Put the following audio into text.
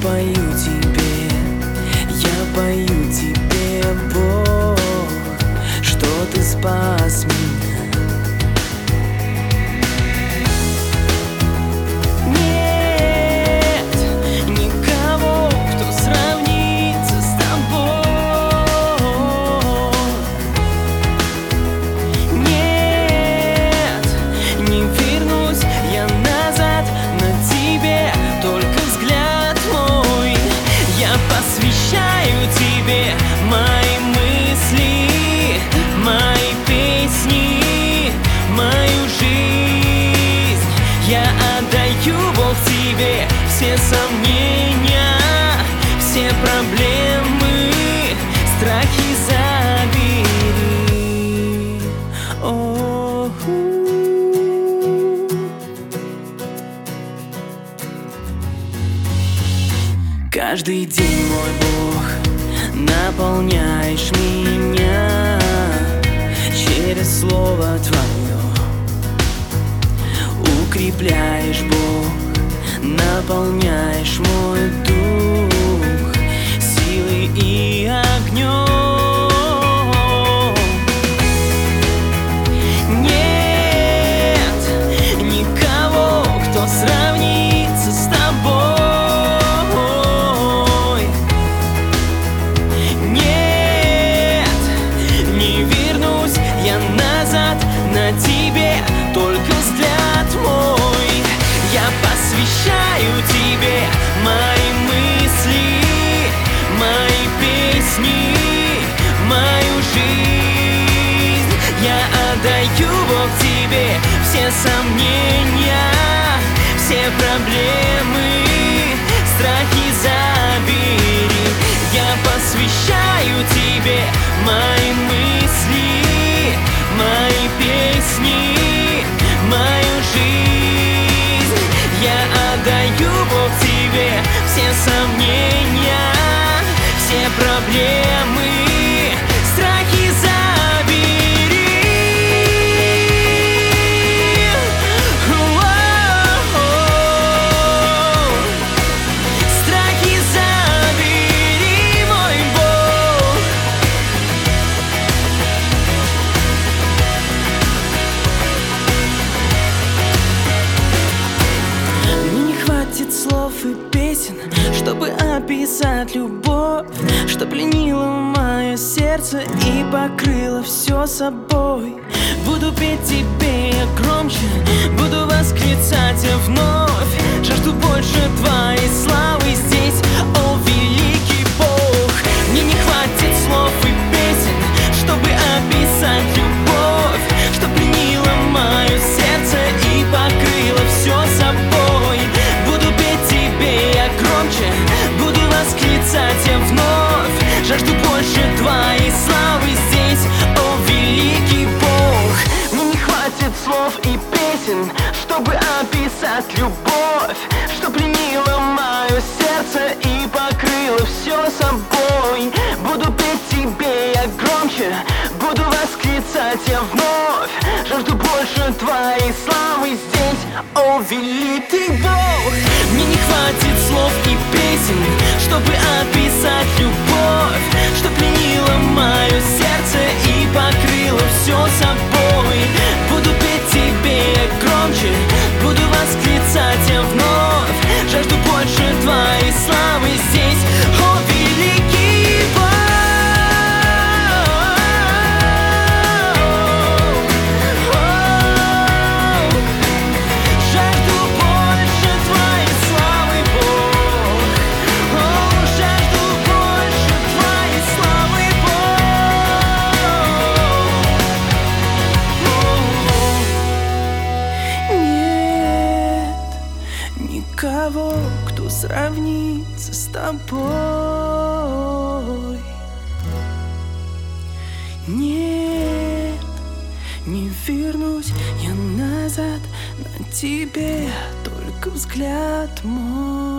пою тебе, я пою тебе, Бог, что ты спас меня. Все сомнения, все проблемы, страхи забери. О-ху. Каждый день, мой Бог, наполняешь меня через Слово Твое. Укрепляешь, Бог, наполняешь мой дух тебе все сомнения, все проблемы, страхи забери. Я посвящаю тебе мои мысли, мои песни, мою жизнь. Я отдаю, Бог, тебе все сомнения, чтобы описать любовь, что пленила мое сердце и покрыла все собой. Буду петь тебе я громче, буду восклицать слов и песен, чтобы описать любовь, что пленила мое сердце и покрыла все собой. Буду петь тебе я громче, буду восклицать я вновь, жажду больше твоей славы здесь, о великий Бог. Мне не хватит слов и песен, чтобы описать любовь, что пленила твоей сравнится с тобой. Нет, не вернусь я назад на тебе, только взгляд мой.